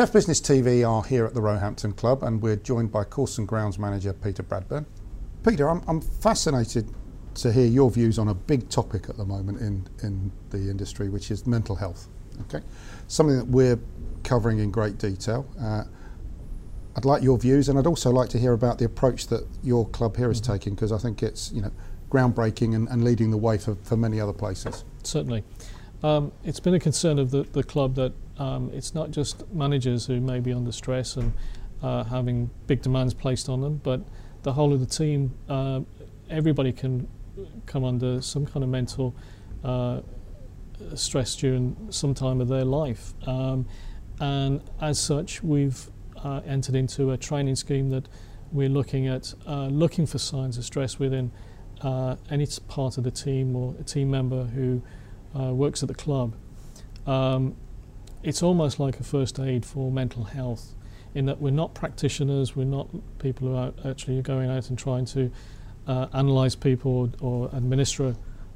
Turf Business TV are here at the Roehampton Club and we're joined by course and grounds manager Peter Bradburn. Peter, I'm, I'm fascinated to hear your views on a big topic at the moment in, in the industry, which is mental health. Okay, Something that we're covering in great detail. Uh, I'd like your views and I'd also like to hear about the approach that your club here is mm-hmm. taking because I think it's you know groundbreaking and, and leading the way for, for many other places. Certainly. Um, it's been a concern of the, the club that um, it's not just managers who may be under stress and uh, having big demands placed on them, but the whole of the team, uh, everybody can come under some kind of mental uh, stress during some time of their life. Um, and as such, we've uh, entered into a training scheme that we're looking at uh, looking for signs of stress within uh, any part of the team or a team member who uh, works at the club. Um, it's almost like a first aid for mental health in that we're not practitioners, we're not people who are actually going out and trying to uh, analyze people or, or administer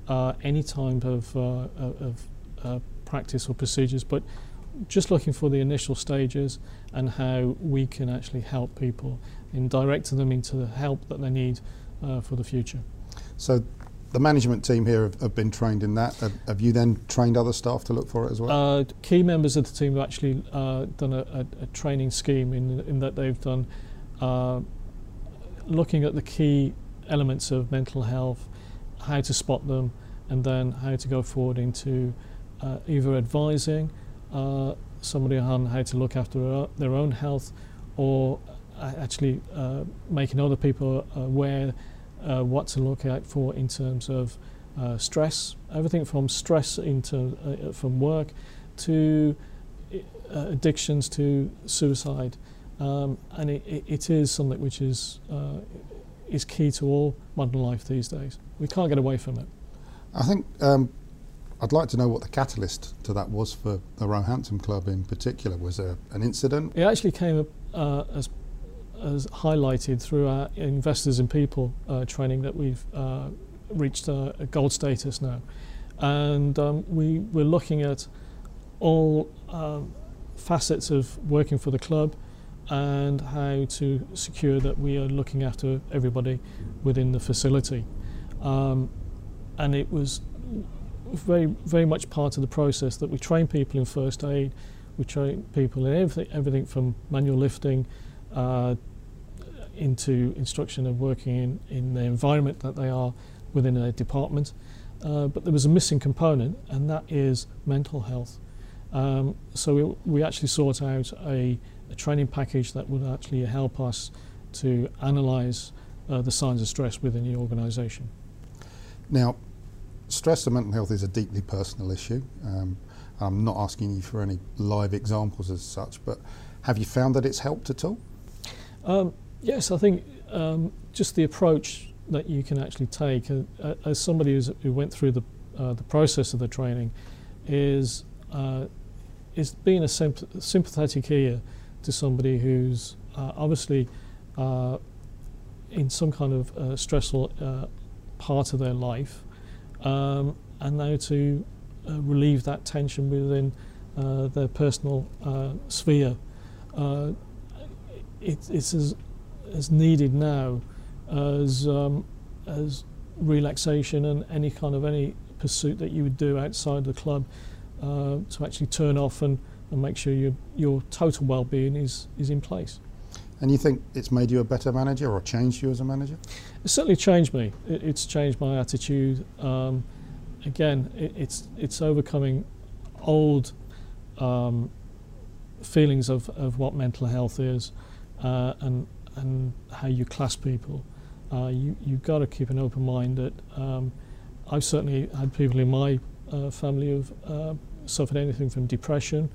uh, any type of, uh, of uh, practice or procedures, but just looking for the initial stages and how we can actually help people in directing them into the help that they need uh, for the future. So the management team here have, have been trained in that. Have, have, you then trained other staff to look for it as well? Uh, key members of the team have actually uh, done a, a, a, training scheme in, in that they've done uh, looking at the key elements of mental health, how to spot them, and then how to go forward into uh, either advising uh, somebody on how to look after their own health or uh, actually making other people aware uh, what to look out for in terms of uh, stress, everything from stress into uh, from work to uh, addictions to suicide, um, and it, it is something which is uh, is key to all modern life these days. We can't get away from it. I think. Um, I'd like to know what the catalyst to that was for the Roehampton Club in particular. Was there an incident? It actually came up uh, as as highlighted through our investors in people uh, training that we've uh, reached a, a, gold status now. And um, we, we're looking at all um, facets of working for the club and how to secure that we are looking after everybody within the facility. Um, and it was very, very much part of the process that we train people in first aid, we train people in everything, everything from manual lifting uh, into instruction of working in, in the environment that they are within a department. Uh, but there was a missing component, and that is mental health. Um, so we, we, actually sought out a, a, training package that would actually help us to analyse uh, the signs of stress within the organisation. Now, stress and mental health is a deeply personal issue. Um, I'm not asking you for any live examples as such, but have you found that it's helped at all? Um, yes, I think um, just the approach that you can actually take uh, uh as somebody who went through the, uh, the process of the training is, uh, is being a symp sympathetic ear to somebody who's uh, obviously uh, in some kind of stressful part of their life um, and now to relieve that tension within their personal sphere. It, it's as as needed now as um, as relaxation and any kind of any pursuit that you would do outside the club uh, to actually turn off and, and make sure your your total well-being is is in place. And you think it's made you a better manager or changed you as a manager? It's certainly changed me. It, it's changed my attitude. Um, again, it, it's it's overcoming old um, feelings of, of what mental health is uh, and and how you class people. Uh, you, you've got to keep an open mind that um, I've certainly had people in my uh, family who've uh, suffered anything from depression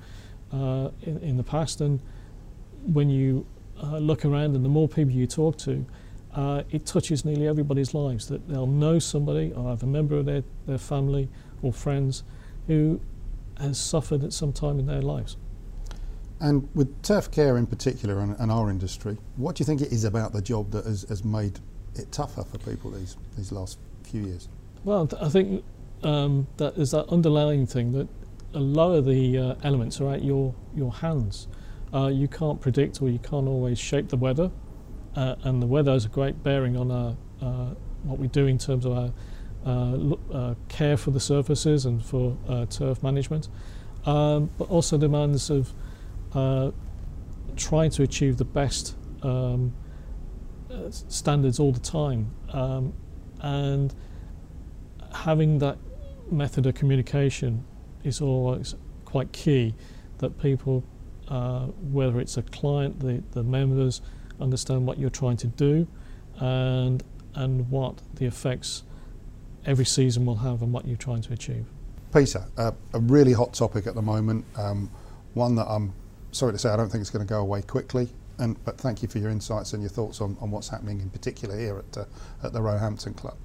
uh, in, in the past and when you uh, look around and the more people you talk to, uh, it touches nearly everybody's lives that they'll know somebody or have a member of their, their family or friends who has suffered at some time in their lives. And with turf care in particular and, and, our industry, what do you think it is about the job that has, has made it tougher for people these, these last few years? Well, I think um, that is that underlying thing that a lot of the uh, elements are at your, your hands. uh, you can't predict or you can't always shape the weather, uh, and the weather has a great bearing on our, uh, what we do in terms of our uh, uh, care for the surfaces and for uh, turf management, um, but also demands of trying to achieve the best um, standards all the time, um, and having that method of communication is always quite key. That people uh, whether it's a client, the, the members understand what you're trying to do and, and what the effects every season will have on what you're trying to achieve. Peter, uh, a really hot topic at the moment, um, one that I'm sorry to say I don't think it's going to go away quickly. And, but thank you for your insights and your thoughts on, on what's happening in particular here at, uh, at the Roehampton Club.